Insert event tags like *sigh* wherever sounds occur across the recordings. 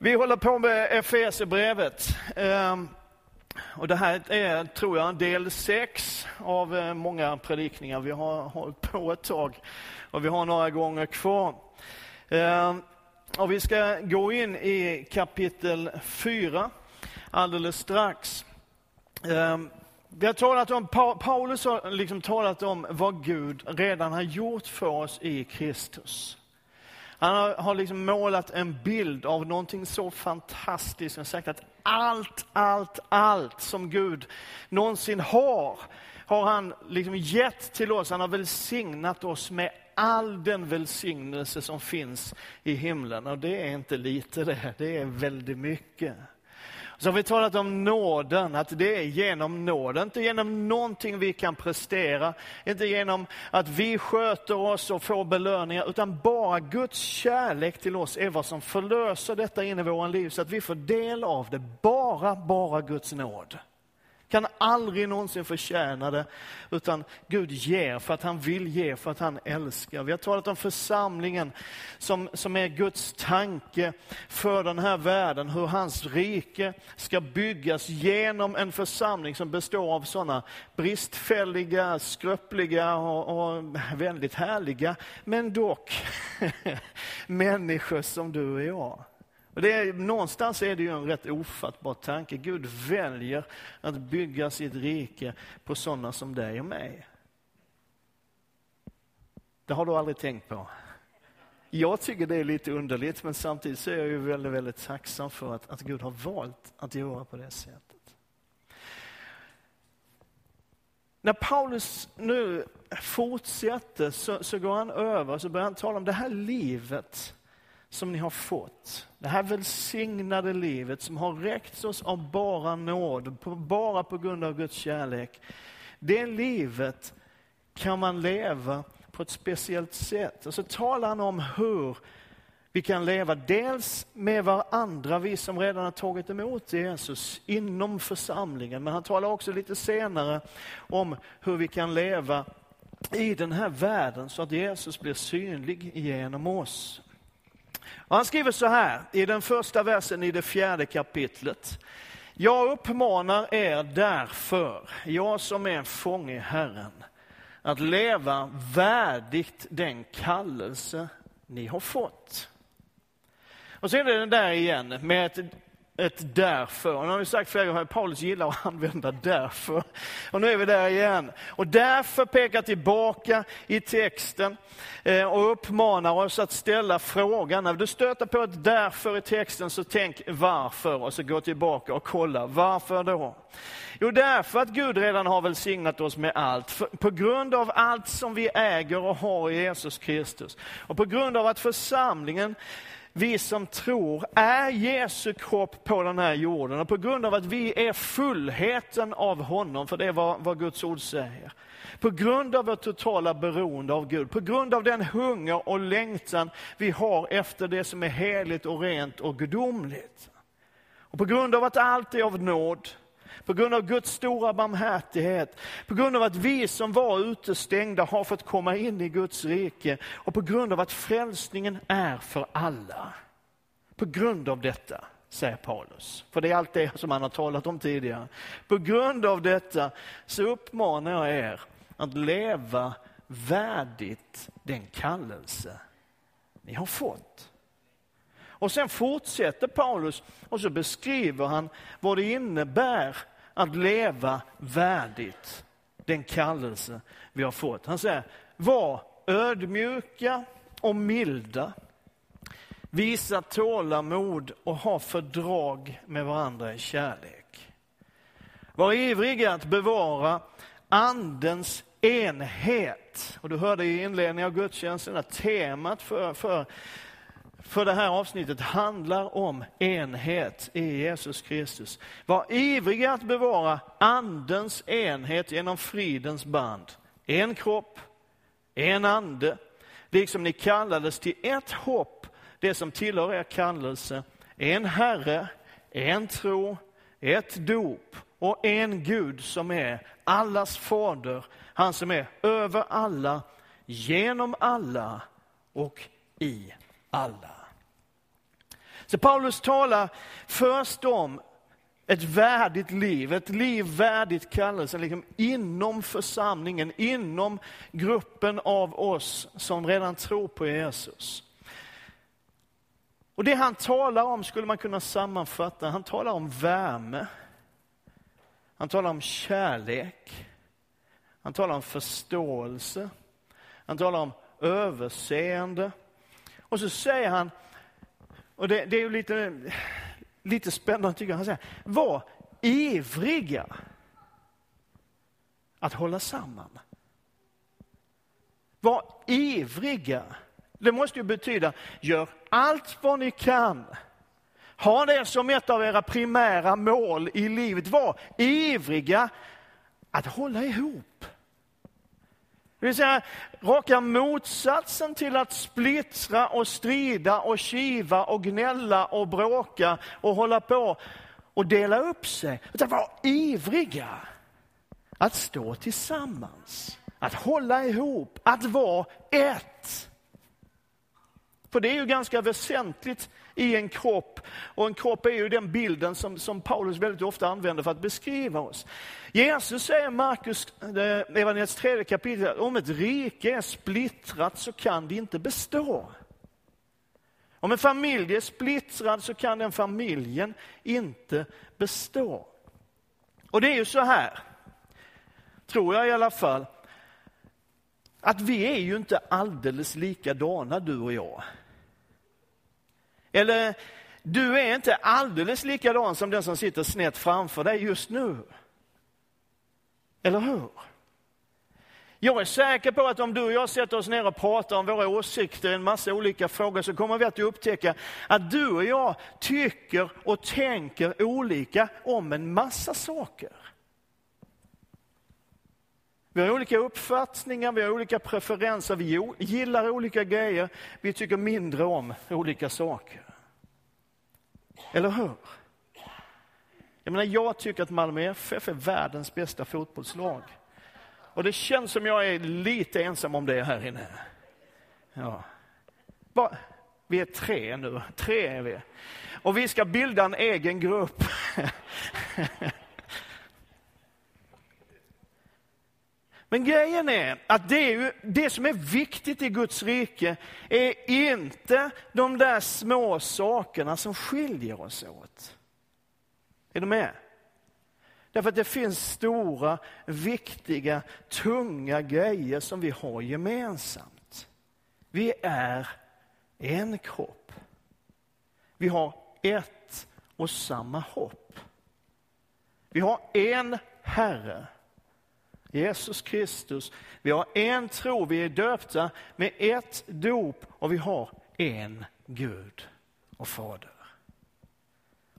Vi håller på med Efesierbrevet. Ehm, och det här är, tror jag, del sex av eh, många predikningar. Vi har hållit på ett tag och vi har några gånger kvar. Ehm, och vi ska gå in i kapitel fyra alldeles strax. Ehm, vi har talat om, Paulus har liksom talat om vad Gud redan har gjort för oss i Kristus. Han har, har liksom målat en bild av någonting så fantastiskt och sagt att allt, allt, allt som Gud någonsin har, har han liksom gett till oss. Han har välsignat oss med all den välsignelse som finns i himlen. Och det är inte lite det, det är väldigt mycket. Så har vi talat om nåden, att det är genom nåden, inte genom någonting vi kan prestera, inte genom att vi sköter oss och får belöningar, utan bara Guds kärlek till oss är vad som förlöser detta in i våra liv, så att vi får del av det. Bara, bara Guds nåd kan aldrig någonsin förtjäna det, utan Gud ger för att han vill ge, för att han älskar. Vi har talat om församlingen som, som är Guds tanke för den här världen, hur hans rike ska byggas genom en församling som består av sådana bristfälliga, skröpliga och, och väldigt härliga, men dock *laughs* människor som du och jag. Och det är, någonstans är det ju en rätt ofattbar tanke. Gud väljer att bygga sitt rike på sådana som dig och mig. Det har du aldrig tänkt på? Jag tycker det är lite underligt, men samtidigt så är jag ju väldigt, väldigt tacksam för att, att Gud har valt att göra på det sättet. När Paulus nu fortsätter så, så går han över så börjar han tala om det här livet som ni har fått. Det här välsignade livet som har räckts oss av bara nåd, bara på grund av Guds kärlek. Det livet kan man leva på ett speciellt sätt. Och så talar han om hur vi kan leva dels med varandra, vi som redan har tagit emot Jesus inom församlingen. Men han talar också lite senare om hur vi kan leva i den här världen så att Jesus blir synlig genom oss. Och han skriver så här i den första versen i det fjärde kapitlet. Jag uppmanar er därför, jag som är fånge i Herren, att leva värdigt den kallelse ni har fått. Och så är det den där igen med ett ett därför. Och nu har vi sagt flera gånger, Paulus gillar att använda därför. Och nu är vi där igen. Och därför pekar tillbaka i texten eh, och uppmanar oss att ställa frågan. När du stöter på ett därför i texten så tänk varför och så gå tillbaka och kolla. Varför då? Jo, därför att Gud redan har välsignat oss med allt. För, på grund av allt som vi äger och har i Jesus Kristus. Och på grund av att församlingen vi som tror är Jesu kropp på den här jorden. Och på grund av att vi är fullheten av honom, för det är vad, vad Guds ord säger. På grund av vårt totala beroende av Gud, på grund av den hunger och längtan vi har efter det som är heligt och rent och gudomligt. Och på grund av att allt är av nåd, på grund av Guds stora barmhärtighet, på grund av att vi som var utestängda har fått komma in i Guds rike och på grund av att frälsningen är för alla. På grund av detta, säger Paulus, för det är allt det som han har talat om tidigare. På grund av detta så uppmanar jag er att leva värdigt den kallelse ni har fått. Och sen fortsätter Paulus och så beskriver han vad det innebär att leva värdigt den kallelse vi har fått. Han säger, var ödmjuka och milda. Visa tålamod och ha fördrag med varandra i kärlek. Var ivriga att bevara andens enhet. Och du hörde i inledningen av gudstjänsten att temat för, för för det här avsnittet handlar om enhet i Jesus Kristus. Var ivriga att bevara andens enhet genom fridens band. En kropp, en ande, liksom ni kallades till ett hopp, det som tillhör er kallelse. En Herre, en tro, ett dop och en Gud som är allas fader, han som är över alla, genom alla och i alla. Så Paulus talar först om ett värdigt liv, ett liv värdigt kallelsen, liksom inom församlingen, inom gruppen av oss som redan tror på Jesus. Och det han talar om skulle man kunna sammanfatta, han talar om värme. Han talar om kärlek. Han talar om förståelse. Han talar om överseende. Och så säger han, och det, det är ju lite, lite spännande tycker jag, han säger, var ivriga att hålla samman. Var ivriga. Det måste ju betyda, gör allt vad ni kan. Ha det som ett av era primära mål i livet. Var ivriga att hålla ihop. Det vill säga raka motsatsen till att splittra och strida och kiva och gnälla och bråka och hålla på och dela upp sig. Utan vara ivriga att stå tillsammans, att hålla ihop, att vara ett. För det är ju ganska väsentligt i en kropp. Och en kropp är ju den bilden som, som Paulus väldigt ofta använder för att beskriva oss. Jesus säger Markus, eh, evangeliets tredje kapitel, att om ett rike är splittrat så kan det inte bestå. Om en familj är splittrad så kan den familjen inte bestå. Och det är ju så här, tror jag i alla fall, att vi är ju inte alldeles likadana du och jag. Eller, du är inte alldeles likadan som den som sitter snett framför dig just nu. Eller hur? Jag är säker på att om du och jag sätter oss ner och pratar om våra åsikter i en massa olika frågor så kommer vi att upptäcka att du och jag tycker och tänker olika om en massa saker. Vi har olika uppfattningar, vi har olika preferenser, vi gillar olika grejer, vi tycker mindre om olika saker. Eller hur? Jag menar, jag tycker att Malmö FF är världens bästa fotbollslag. Och det känns som jag är lite ensam om det här inne. Ja. Vi är tre nu, tre är vi. Och vi ska bilda en egen grupp. *laughs* Men grejen är att det, är ju, det som är viktigt i Guds rike är inte de där små sakerna som skiljer oss åt. Är du med? Därför att det finns stora, viktiga, tunga grejer som vi har gemensamt. Vi är en kropp. Vi har ett och samma hopp. Vi har en Herre Jesus Kristus. Vi har en tro, vi är döpta med ett dop och vi har en Gud och Fader.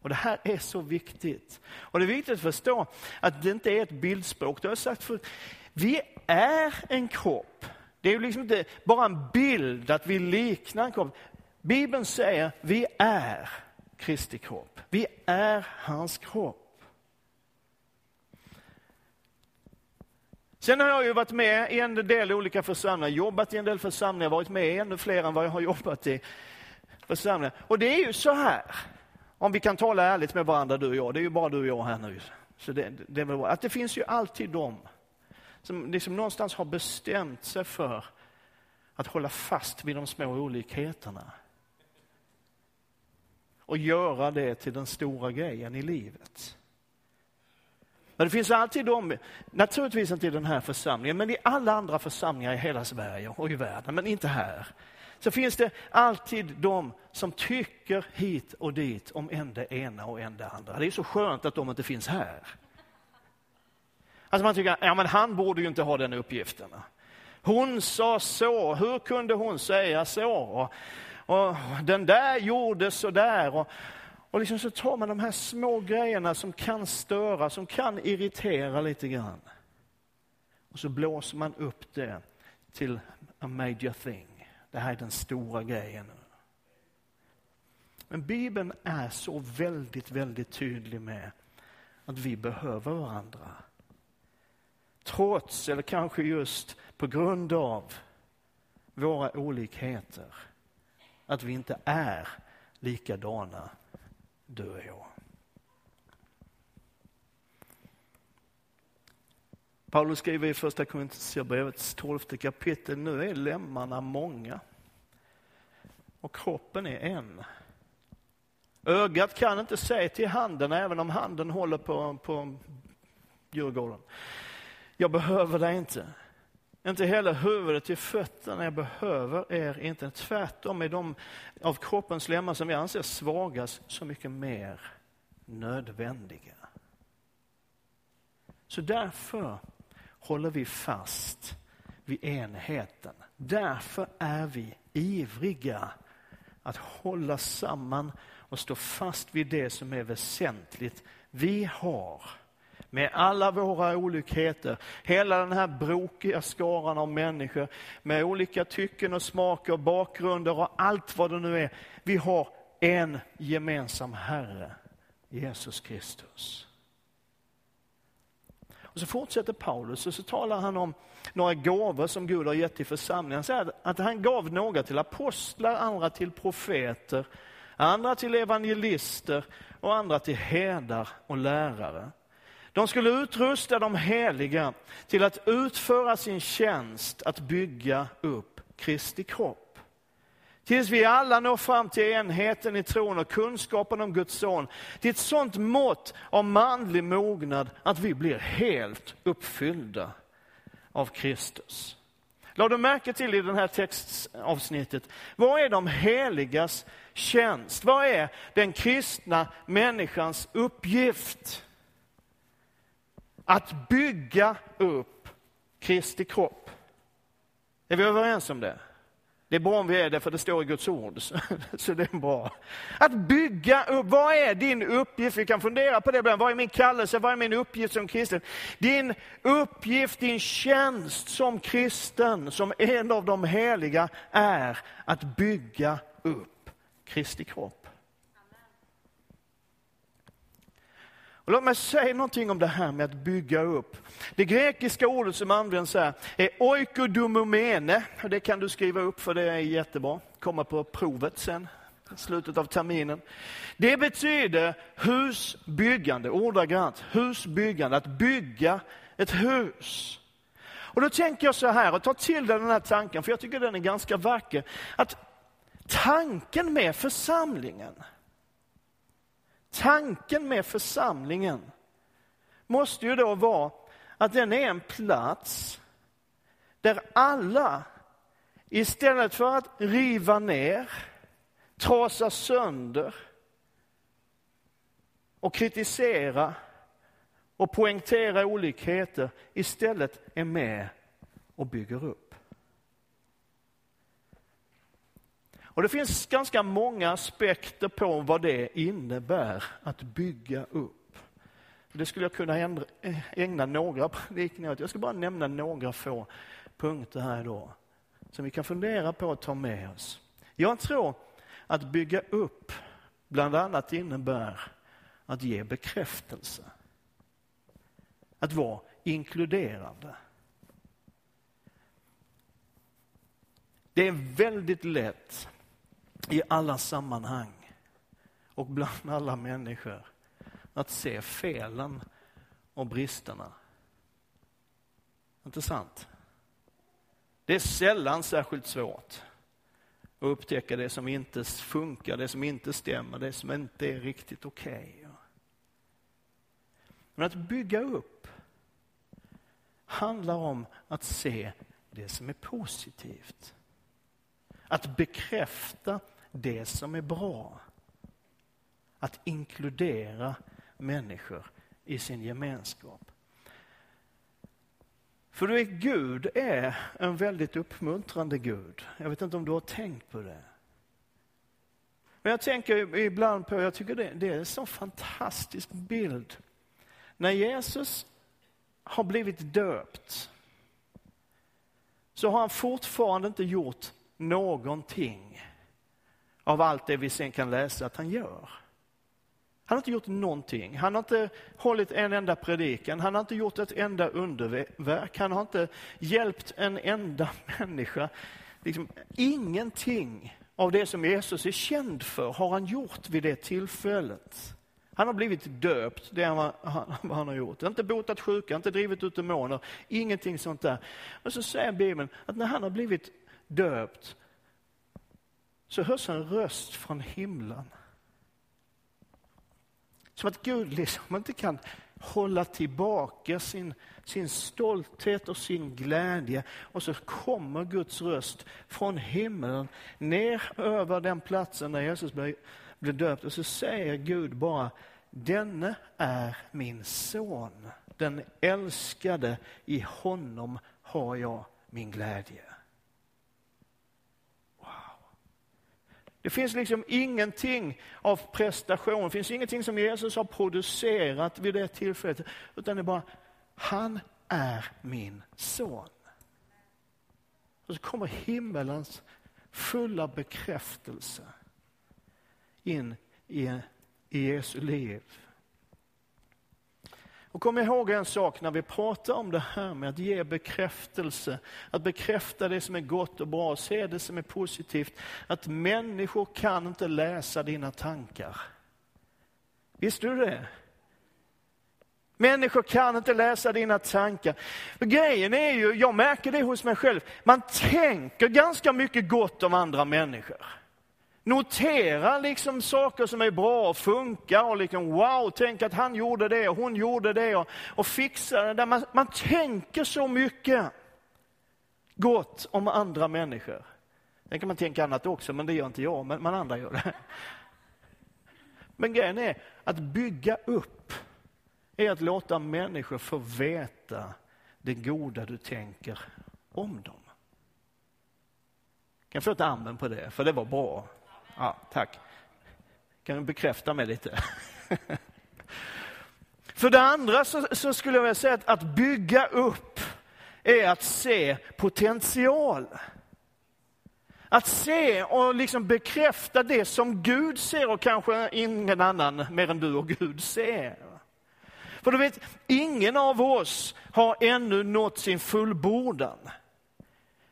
Och Det här är så viktigt. Och Det är viktigt att förstå att det inte är ett bildspråk. Det har jag sagt förut. Vi är en kropp. Det är ju liksom inte bara en bild att vi liknar en kropp. Bibeln säger vi är Kristi kropp. Vi är hans kropp. Sen har jag ju varit med i en del olika församlingar, jobbat i en del församlingar, varit med i ännu fler än vad jag har jobbat i församlingar. Och det är ju så här, om vi kan tala ärligt med varandra du och jag, det är ju bara du och jag här nu. Så det, det är väl bra. Att det finns ju alltid de som liksom någonstans har bestämt sig för att hålla fast vid de små olikheterna. Och göra det till den stora grejen i livet. Men det finns alltid de, naturligtvis inte i den här församlingen, men i alla andra församlingar i hela Sverige och i världen, men inte här. Så finns det alltid de som tycker hit och dit om en det ena och en det andra. Det är så skönt att de inte finns här. Alltså man tycker, ja men han borde ju inte ha den uppgiften. Hon sa så, hur kunde hon säga så? Och, och den där gjorde så där. Och, och liksom så tar man de här små grejerna som kan störa, som kan irritera lite grann. Och så blåser man upp det till a major thing. Det här är den stora grejen. Men Bibeln är så väldigt, väldigt tydlig med att vi behöver varandra. Trots, eller kanske just på grund av våra olikheter. Att vi inte är likadana, du och jag. Paulus skriver i första Korintierbrevets tolfte kapitel, nu är lemmarna många och kroppen är en. Ögat kan inte se till handen, även om handen håller på, på Djurgården. Jag behöver dig inte. Inte heller huvudet till fötterna. Jag behöver er inte. Tvärtom är de av kroppens lemmar som vi anser svagast så mycket mer nödvändiga. Så därför håller vi fast vid enheten. Därför är vi ivriga att hålla samman och stå fast vid det som är väsentligt. Vi har med alla våra olikheter, hela den här brokiga skaran av människor med olika tycken och smaker, bakgrunder och allt vad det nu är. Vi har en gemensam Herre, Jesus Kristus. Och så fortsätter Paulus och så talar han om några gåvor som Gud har gett till församlingen. Han säger att han gav några till apostlar, andra till profeter, andra till evangelister och andra till herdar och lärare. De skulle utrusta de heliga till att utföra sin tjänst att bygga upp Kristi kropp. Tills vi alla når fram till enheten i tron och kunskapen om Guds son. Till ett sånt mått av manlig mognad att vi blir helt uppfyllda av Kristus. Lade du märke till i det här textavsnittet, vad är de heligas tjänst? Vad är den kristna människans uppgift? Att bygga upp Kristi kropp. Är vi överens om det? Det är bra om vi är det, för det står i Guds ord. *laughs* Så det är bra. Att bygga upp, vad är din uppgift? Vi kan fundera på det ibland. Vad är min kallelse? Vad är min uppgift som kristen? Din uppgift, din tjänst som kristen, som en av de heliga, är att bygga upp Kristi kropp. Och låt mig säga någonting om det här med att bygga upp. Det grekiska ordet som används här är oikodomomene. Det kan du skriva upp för det är jättebra. Kommer på provet sen, i slutet av terminen. Det betyder husbyggande, ordagrant. Husbyggande, att bygga ett hus. Och då tänker jag så här, och ta till dig den här tanken, för jag tycker den är ganska vacker. Att tanken med församlingen, Tanken med församlingen måste ju då vara att den är en plats där alla istället för att riva ner, trasa sönder och kritisera och poängtera olikheter istället är med och bygger upp. Och det finns ganska många aspekter på vad det innebär att bygga upp. Det skulle jag kunna eh, ägna några predikningar åt. Jag ska bara nämna några få punkter här idag som vi kan fundera på att ta med oss. Jag tror att bygga upp bland annat innebär att ge bekräftelse. Att vara inkluderande. Det är väldigt lätt i alla sammanhang och bland alla människor att se felen och bristerna. Inte sant? Det är sällan särskilt svårt att upptäcka det som inte funkar, det som inte stämmer, det som inte är riktigt okej. Okay. Men att bygga upp handlar om att se det som är positivt. Att bekräfta det som är bra. Att inkludera människor i sin gemenskap. För du vet, Gud är en väldigt uppmuntrande Gud. Jag vet inte om du har tänkt på det. Men jag tänker ibland på, jag tycker det, det är en så fantastisk bild. När Jesus har blivit döpt så har han fortfarande inte gjort någonting av allt det vi sen kan läsa att han gör. Han har inte gjort någonting. Han har inte hållit en enda predikan. Han har inte gjort ett enda underverk. Han har inte hjälpt en enda *laughs* människa. Liksom, ingenting av det som Jesus är känd för har han gjort vid det tillfället. Han har blivit döpt, det är vad han, *laughs* vad han har gjort. Inte botat sjuka, inte drivit ut demoner, ingenting sånt där. Men så säger Bibeln att när han har blivit döpt så hörs en röst från himlen. Som att Gud liksom inte kan hålla tillbaka sin, sin stolthet och sin glädje. Och så kommer Guds röst från himlen ner över den platsen där Jesus blev, blev döpt. Och så säger Gud bara, denne är min son. Den älskade, i honom har jag min glädje. Det finns liksom ingenting av prestation, det finns ingenting som Jesus har producerat vid det tillfället, utan det är bara, han är min son. Och så kommer himmelens fulla bekräftelse in i, i Jesu liv. Och kom ihåg en sak när vi pratar om det här med att ge bekräftelse, att bekräfta det som är gott och bra, se det som är positivt, att människor kan inte läsa dina tankar. Visste du det? Människor kan inte läsa dina tankar. För grejen är ju, jag märker det hos mig själv, man tänker ganska mycket gott om andra människor. Notera liksom saker som är bra och funkar och liksom wow, tänk att han gjorde det och hon gjorde det och, och fixar det. Man, man tänker så mycket gott om andra människor. Sen kan man tänka annat också, men det gör inte jag, men, men andra gör det. Men grejen är att bygga upp är att låta människor få veta det goda du tänker om dem. Kan jag få ett amen på det? För det var bra. Ja, tack. Kan du bekräfta mig lite? *laughs* För det andra så, så, skulle jag vilja säga att, att bygga upp är att se potential. Att se och liksom bekräfta det som Gud ser och kanske ingen annan mer än du och Gud ser. För du vet, ingen av oss har ännu nått sin fullbordan.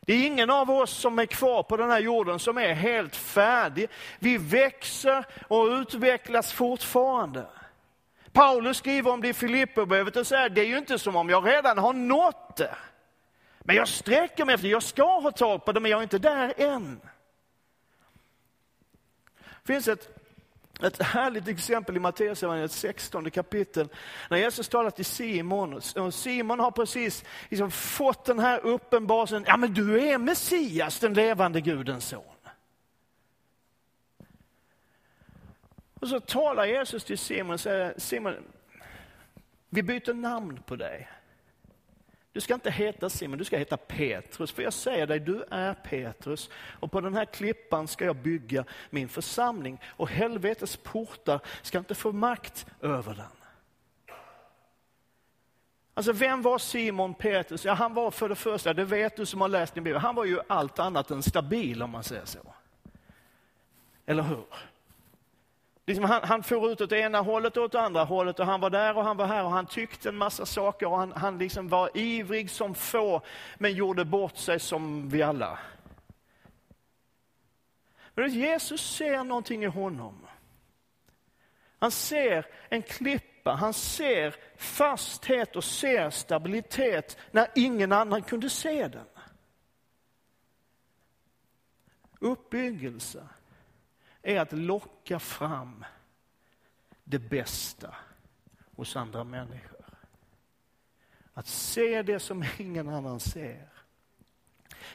Det är ingen av oss som är kvar på den här jorden som är helt färdig. Vi växer och utvecklas fortfarande. Paulus skriver om det i Filipperbrevet och säger det är ju inte som om jag redan har nått det. Men jag sträcker mig efter, jag ska ha tag på det men jag är inte där än. Det finns ett ett härligt exempel i Matteus 16 kapitel, när Jesus talar till Simon. Och Simon har precis liksom fått den här uppenbarelsen, ja men du är Messias, den levande Gudens son. Och så talar Jesus till Simon och säger, Simon, vi byter namn på dig. Du ska inte heta Simon, du ska heta Petrus. För jag säger dig, du är Petrus. Och på den här klippan ska jag bygga min församling. Och helvetets portar ska inte få makt över den. Alltså vem var Simon Petrus? Ja, han var för det första, det vet du som har läst din bibel, han var ju allt annat än stabil om man säger så. Eller hur? Liksom han, han for ut åt ena hållet och åt andra hållet och han var där och han var här och han tyckte en massa saker och han, han liksom var ivrig som få men gjorde bort sig som vi alla. Men Jesus ser någonting i honom. Han ser en klippa, han ser fasthet och ser stabilitet när ingen annan kunde se den. Uppbyggelse är att locka fram det bästa hos andra människor. Att se det som ingen annan ser.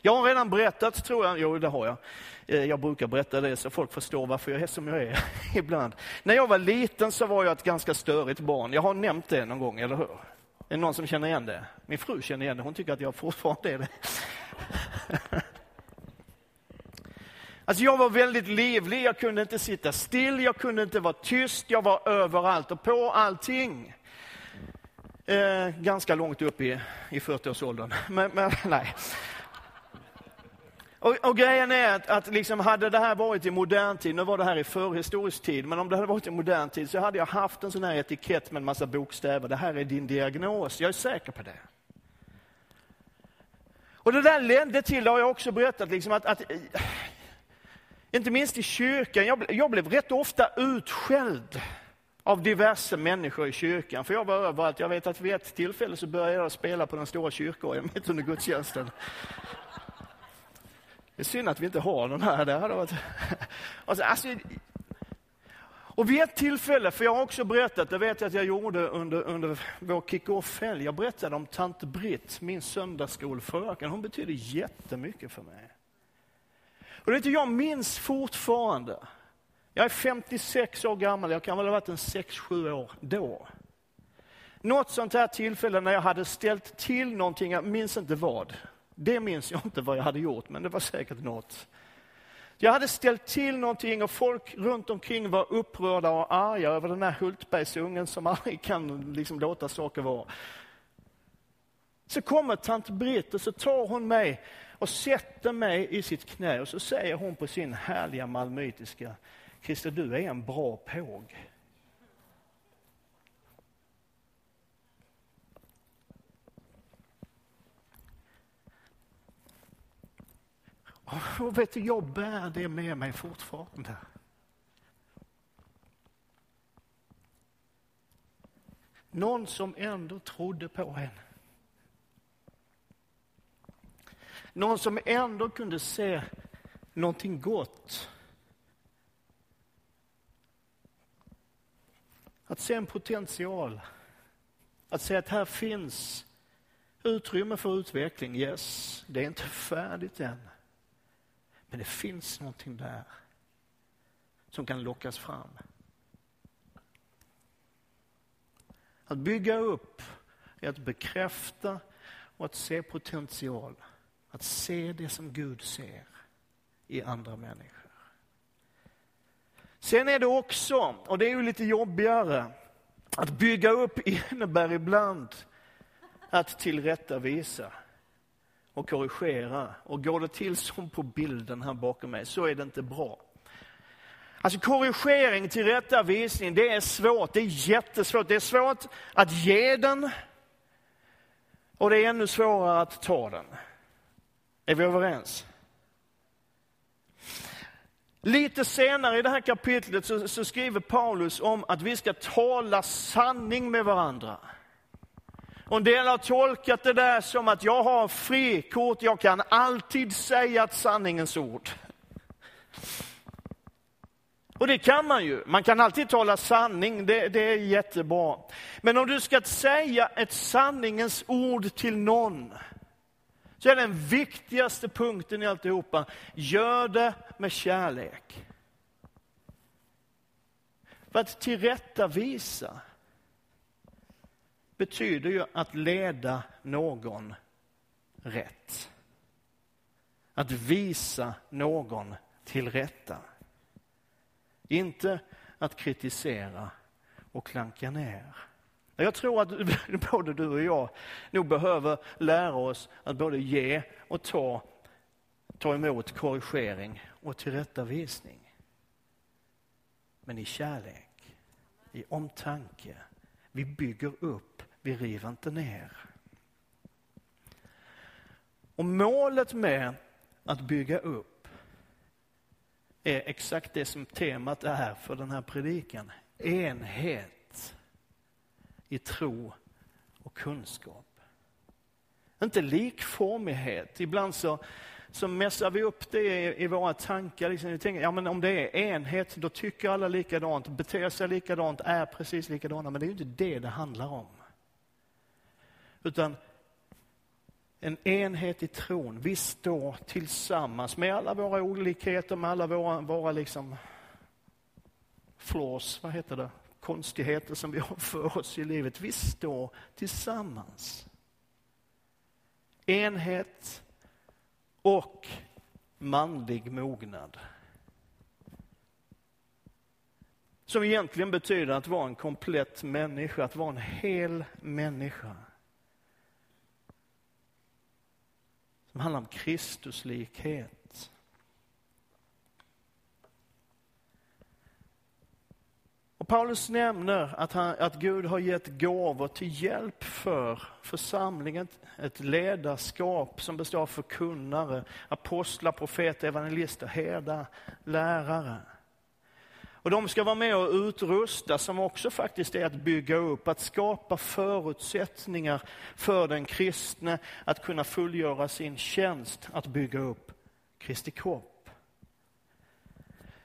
Jag har redan berättat, tror jag, jo det har jag. Eh, jag brukar berätta det så folk förstår varför jag är som jag är *laughs* ibland. När jag var liten så var jag ett ganska störigt barn. Jag har nämnt det någon gång, eller hur? Är det någon som känner igen det? Min fru känner igen det, hon tycker att jag fortfarande är det. *laughs* Alltså jag var väldigt livlig, jag kunde inte sitta still, jag kunde inte vara tyst, jag var överallt och på allting. Eh, ganska långt upp i, i 40-årsåldern, *laughs* men, men nej. Och, och, grejen är att, att liksom hade det här varit i modern tid, nu var det här i förhistorisk tid, men om det hade varit i modern tid så hade jag haft en sån här etikett med en massa bokstäver. Det här är din diagnos, jag är säker på det. Och det där ledde till, det har jag också berättat, liksom att, att inte minst i kyrkan. Jag, jag blev rätt ofta utskälld av diverse människor i kyrkan. För jag var överallt. Jag vet att vid ett tillfälle så började jag spela på den stora kyrkorgeln mitt under gudstjänsten. Det är synd att vi inte har någon här. Det hade varit... alltså, alltså, och vid ett tillfälle, för jag har också berättat, det vet jag att jag gjorde under, under vår kick-off-helg, jag berättade om tant Britt, min söndagsskolfröken. Hon betyder jättemycket för mig. Och vet du, jag minns fortfarande, jag är 56 år gammal, jag kan väl ha varit en 6-7 år då. Något sånt här tillfälle när jag hade ställt till någonting, jag minns inte vad. Det minns jag inte vad jag hade gjort, men det var säkert något. Jag hade ställt till någonting och folk runt omkring var upprörda och arga över den här Hultbergsungen som *laughs* aldrig kan liksom låta saker vara. Så kommer tant Britt och så tar hon mig och sätter mig i sitt knä och så säger hon på sin härliga malmöitiska, Christer du är en bra påg. Och vet du, jag bär det med mig fortfarande. Någon som ändå trodde på henne. Någon som ändå kunde se någonting gott. Att se en potential. Att se att här finns utrymme för utveckling. Yes, det är inte färdigt än. Men det finns någonting där som kan lockas fram. Att bygga upp är att bekräfta och att se potential. Att se det som Gud ser i andra människor. Sen är det också, och det är ju lite jobbigare, att bygga upp *laughs* innebär ibland att tillrättavisa och korrigera. Och går det till som på bilden här bakom mig så är det inte bra. Alltså korrigering, tillrättavisning, det är svårt. Det är jättesvårt. Det är svårt att ge den och det är ännu svårare att ta den. Är vi överens? Lite senare i det här kapitlet så, så skriver Paulus om att vi ska tala sanning med varandra. Och en del har tolkat det där som att jag har frikort, jag kan alltid säga ett sanningens ord. Och det kan man ju. Man kan alltid tala sanning, det, det, är jättebra. Men om du ska säga ett sanningens ord till någon, så är den viktigaste punkten i alltihopa, gör det med kärlek. För att tillrättavisa betyder ju att leda någon rätt. Att visa någon till rätta. Inte att kritisera och klanka ner. Jag tror att *laughs* både du och jag nog behöver lära oss att både ge och ta, ta emot korrigering och tillrättavisning. Men i kärlek, i omtanke. Vi bygger upp vi river inte ner. Och målet med att bygga upp är exakt det som temat är för den här predikan. Enhet i tro och kunskap. Inte likformighet. Ibland så, så mässar vi upp det i, i våra tankar. Liksom, vi tänker, ja, men om det är enhet, då tycker alla likadant, beter sig likadant, är precis likadana. Men det är ju inte det det handlar om. Utan en enhet i tron. Vi står tillsammans med alla våra olikheter, med alla våra, våra liksom flaws, vad heter det, konstigheter som vi har för oss i livet. Vi står tillsammans. Enhet och manlig mognad. Som egentligen betyder att vara en komplett människa, att vara en hel människa. som handlar om Kristuslikhet. Och Paulus nämner att, han, att Gud har gett gåvor till hjälp för församlingen, ett ledarskap som består av förkunnare, apostlar, profeter, evangelister, herdar, lärare. Och de ska vara med och utrusta som också faktiskt är att bygga upp, att skapa förutsättningar för den kristne att kunna fullgöra sin tjänst, att bygga upp Kristi kropp.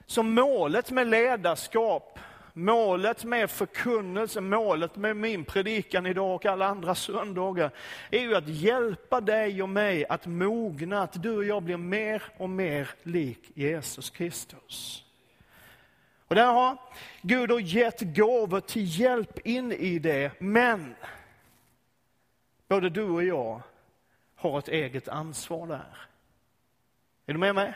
Så målet med ledarskap, målet med förkunnelsen, målet med min predikan idag och alla andra söndagar är ju att hjälpa dig och mig att mogna, att du och jag blir mer och mer lik Jesus Kristus. Och där har Gud har gett gåvor till hjälp in i det, men både du och jag har ett eget ansvar där. Är du med mig?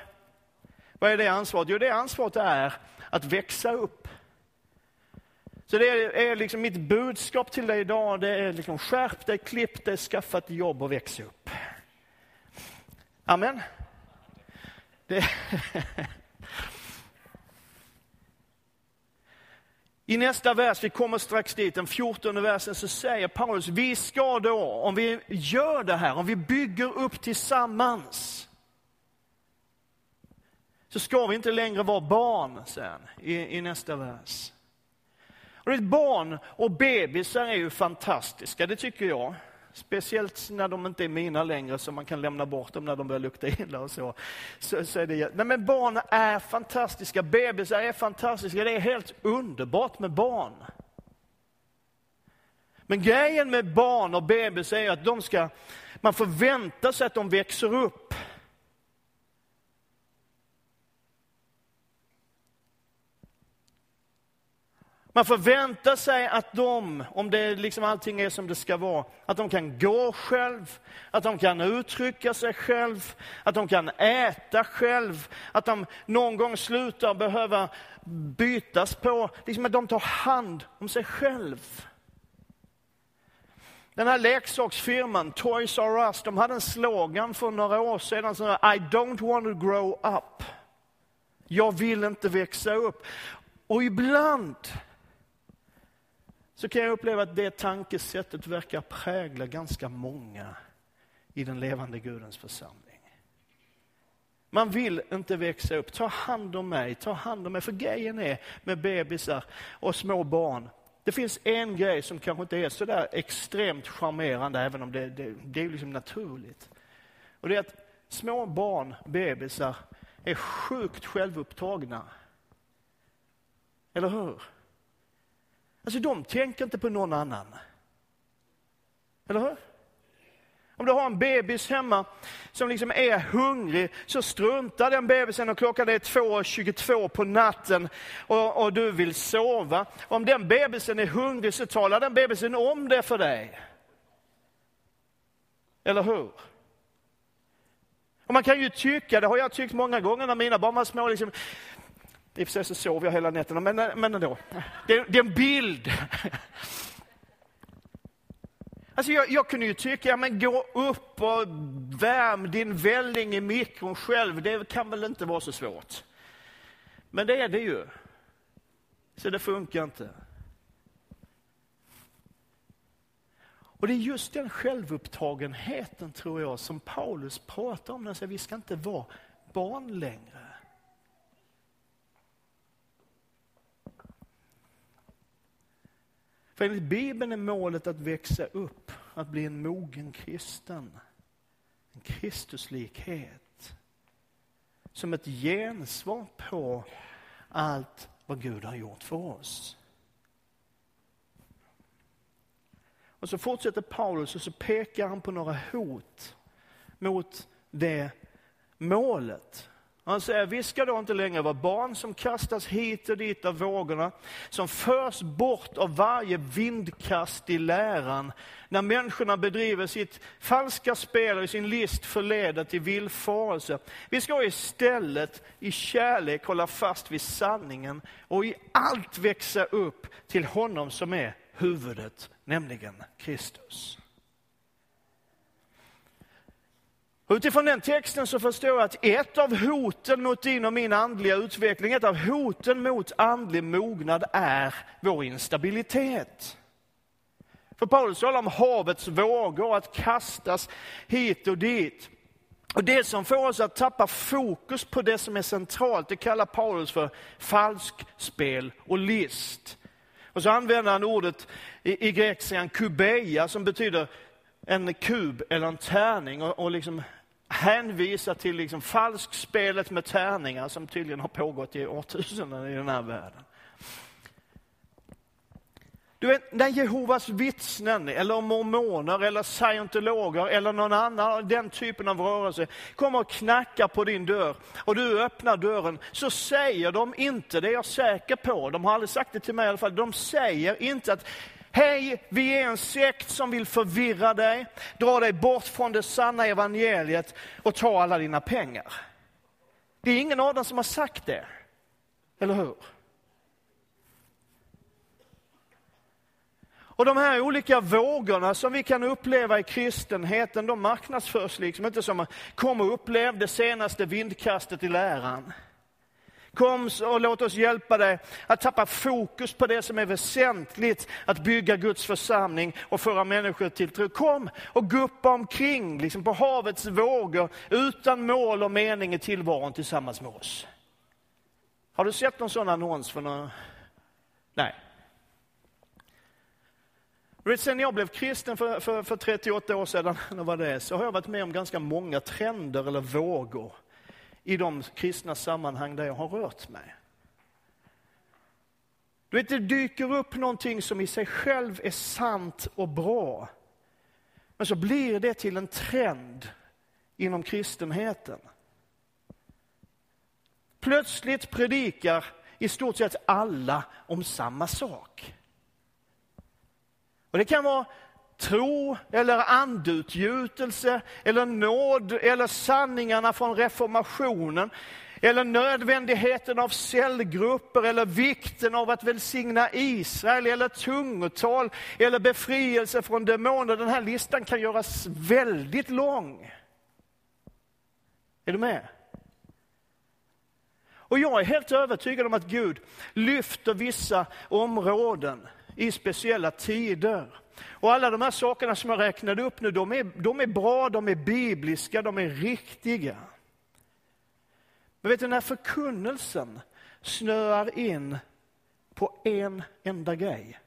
Vad är det ansvaret? Jo, det ansvaret är att växa upp. Så det är liksom mitt budskap till dig idag, det är liksom skärp dig, klipp dig, skaffa ett jobb och väx upp. Amen. Det... I nästa vers, vi kommer strax dit, den 14 versen, så säger Paulus, vi ska då, om vi gör det här, om vi bygger upp tillsammans, så ska vi inte längre vara barn, sen i, i nästa vers. Och vet, barn och bebisar är ju fantastiska, det tycker jag. Speciellt när de inte är mina längre, så man kan lämna bort dem när de börjar lukta illa och så. så, så är det, nej men barn är fantastiska, bebisar är fantastiska, det är helt underbart med barn. Men grejen med barn och bebisar är att de ska, man förväntar sig att de växer upp Man förväntar sig att de, om det liksom allting är som det ska vara, att de kan gå själv, att de kan uttrycka sig själv, att de kan äta själv, att de någon gång slutar behöva bytas på, liksom att de tar hand om sig själv. Den här leksaksfirman Toys R Us, de hade en slogan för några år sedan, som I don't want to grow up. Jag vill inte växa upp. Och ibland så kan jag uppleva att det tankesättet verkar prägla ganska många i den levande Gudens församling. Man vill inte växa upp. Ta hand om mig, ta hand om mig. För grejen är med bebisar och små barn, det finns en grej som kanske inte är så där extremt charmerande, även om det, det, det är liksom naturligt. Och det är att små barn, bebisar, är sjukt självupptagna. Eller hur? Alltså de tänker inte på någon annan. Eller hur? Om du har en bebis hemma som liksom är hungrig, så struntar den bebisen och klockan är 2.22 på natten och, och, du vill sova. Om den bebisen är hungrig så talar den bebisen om det för dig. Eller hur? Och man kan ju tycka, det har jag tyckt många gånger när mina barn var små, liksom, i och för sig så sov jag hela nätterna, men, men ändå. Det, det är en bild. Alltså jag, jag, kunde ju tycka, ja, men gå upp och värm din välling i mikron själv. Det kan väl inte vara så svårt. Men det är det ju. Så det funkar inte. Och det är just den självupptagenheten, tror jag, som Paulus pratar om när han säger vi ska inte vara barn längre. För enligt Bibeln är målet att växa upp, att bli en mogen kristen. En Kristuslikhet. Som ett gensvar på allt vad Gud har gjort för oss. Och så fortsätter Paulus och så pekar han på några hot mot det målet. Han säger, vi ska då inte längre vara barn som kastas hit och dit av vågorna, som förs bort av varje vindkast i läran, när människorna bedriver sitt falska spel och i sin list förleder till villfarelse. Vi ska istället i kärlek hålla fast vid sanningen och i allt växa upp till honom som är huvudet, nämligen Kristus. Utifrån den texten så förstår jag att ett av hoten mot din och min andliga utveckling, ett av hoten mot andlig mognad är vår instabilitet. För Paulus talar om havets vågor, att kastas hit och dit. Och Det som får oss att tappa fokus på det som är centralt, det kallar Paulus för falskspel och list. Och så använder han ordet i, i grekiska kubeia som betyder en kub eller en tärning och, och liksom hänvisar till liksom falskspelet med tärningar som tydligen har pågått i årtusenden i den här världen. Du vet, när Jehovas vittnen, eller mormoner, eller scientologer eller någon annan, den typen av rörelse, kommer och knackar på din dörr och du öppnar dörren, så säger de inte, det är jag säker på, de har aldrig sagt det till mig i alla fall, de säger inte att Hej, vi är en sekt som vill förvirra dig, dra dig bort från det sanna evangeliet och ta alla dina pengar. Det är ingen av dem som har sagt det, eller hur? Och de här olika vågorna som vi kan uppleva i kristenheten, de marknadsförs liksom inte som kom och upplev det senaste vindkastet i läran. Kom och låt oss hjälpa dig att tappa fokus på det som är väsentligt, att bygga Guds församling och föra människor till tro. Kom och guppa omkring liksom på havets vågor utan mål och mening i tillvaron tillsammans med oss. Har du sett någon sån annons för någon? Nej. Vet, sen jag blev kristen för, för, för 38 år sedan, *laughs* vad det, så har jag varit med om ganska många trender eller vågor i de kristna sammanhang där jag har rört mig. Du vet, det dyker upp någonting som i sig själv är sant och bra. Men så blir det till en trend inom kristenheten. Plötsligt predikar i stort sett alla om samma sak. Och Det kan vara tro eller andutgjutelse eller nåd eller sanningarna från reformationen eller nödvändigheten av cellgrupper eller vikten av att välsigna Israel eller tungotal eller befrielse från demoner. Den här listan kan göras väldigt lång. Är du med? Och jag är helt övertygad om att Gud lyfter vissa områden i speciella tider. Och alla de här sakerna som jag räknade upp nu, de är, de är bra, de är bibliska, de är riktiga. Men vet du, när förkunnelsen snöar in på en enda grej.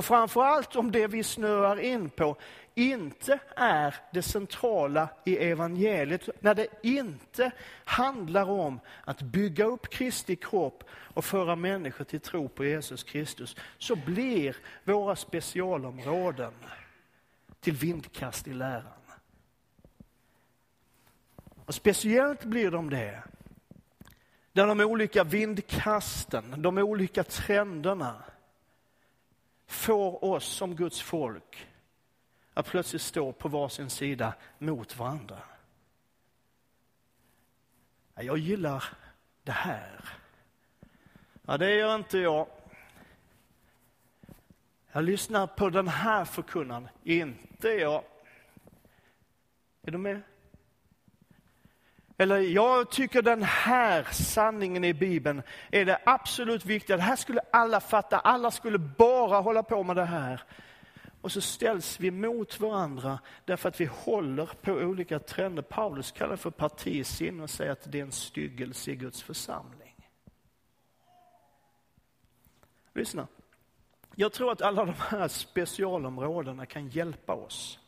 Och framför allt om det vi snöar in på inte är det centrala i evangeliet, när det inte handlar om att bygga upp Kristi kropp och föra människor till tro på Jesus Kristus, så blir våra specialområden till vindkast i läran. Och speciellt blir de det där de olika vindkasten, de olika trenderna får oss som Guds folk att plötsligt stå på varsin sida mot varandra. Jag gillar det här. Ja, det gör inte jag. Jag lyssnar på den här förkunnaren, inte jag. Är du med? Eller jag tycker den här sanningen i Bibeln är det absolut viktiga. Det här skulle alla fatta, alla skulle bara hålla på med det här. Och så ställs vi mot varandra därför att vi håller på olika trender. Paulus kallar det för partisinne och säger att det är en styggelse i Guds församling. Lyssna. Jag tror att alla de här specialområdena kan hjälpa oss.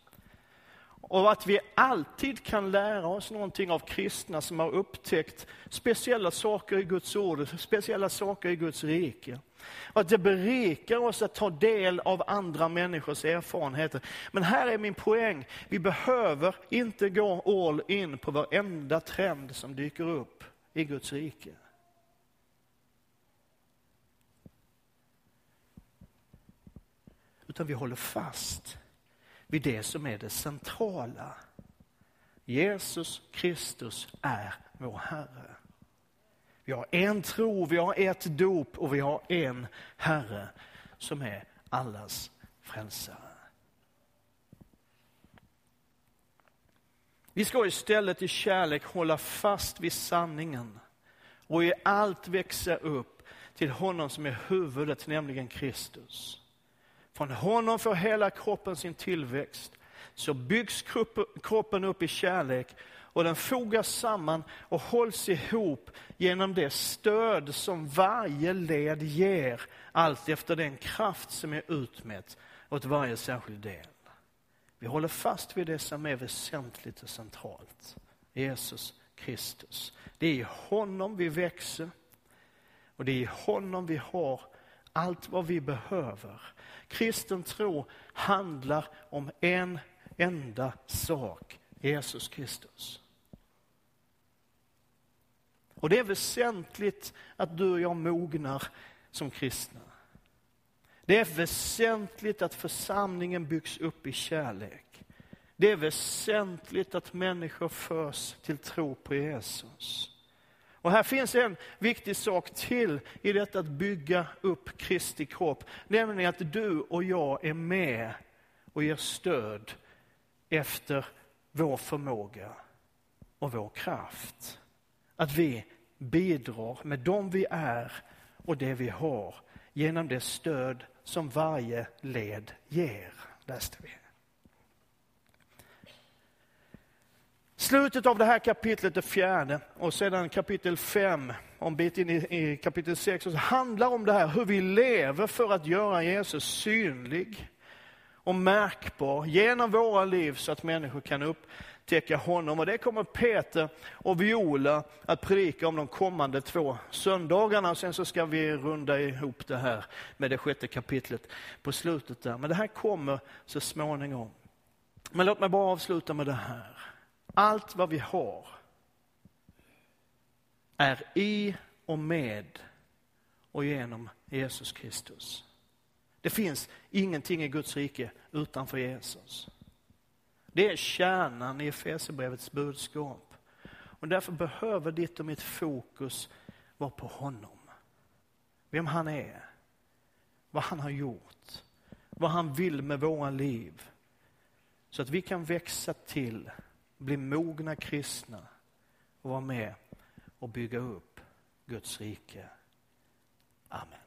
Och att vi alltid kan lära oss någonting av kristna som har upptäckt speciella saker i Guds ord, speciella saker i Guds rike. Och att det berikar oss att ta del av andra människors erfarenheter. Men här är min poäng, vi behöver inte gå all in på varenda trend som dyker upp i Guds rike. Utan vi håller fast vid det som är det centrala. Jesus Kristus är vår Herre. Vi har en tro, vi har ett dop och vi har en Herre som är allas frälsare. Vi ska istället i kärlek hålla fast vid sanningen och i allt växa upp till honom som är huvudet, nämligen Kristus. Från honom får hela kroppen sin tillväxt. Så byggs kroppen upp i kärlek och den fogas samman och hålls ihop genom det stöd som varje led ger, allt efter den kraft som är utmätt åt varje särskild del. Vi håller fast vid det som är väsentligt och centralt. Jesus Kristus. Det är i honom vi växer och det är i honom vi har allt vad vi behöver. Kristen tro handlar om en enda sak, Jesus Kristus. Och det är väsentligt att du och jag mognar som kristna. Det är väsentligt att församlingen byggs upp i kärlek. Det är väsentligt att människor förs till tro på Jesus. Och här finns en viktig sak till i detta att bygga upp Kristi kropp. Nämligen att du och jag är med och ger stöd efter vår förmåga och vår kraft. Att vi bidrar med dem vi är och det vi har genom det stöd som varje led ger, läste vi. Slutet av det här kapitlet, det fjärde, och sedan kapitel fem, om bit in i, i kapitel sex, handlar om det här hur vi lever för att göra Jesus synlig och märkbar genom våra liv så att människor kan upptäcka honom. Och det kommer Peter och Viola att predika om de kommande två söndagarna. Sen så ska vi runda ihop det här med det sjätte kapitlet på slutet där. Men det här kommer så småningom. Men låt mig bara avsluta med det här. Allt vad vi har är i och med och genom Jesus Kristus. Det finns ingenting i Guds rike utanför Jesus. Det är kärnan i Efesierbrevets budskap. Och därför behöver ditt och mitt fokus vara på honom. Vem han är, vad han har gjort, vad han vill med våra liv. Så att vi kan växa till, bli mogna kristna och vara med och bygga upp Guds rike. Amen.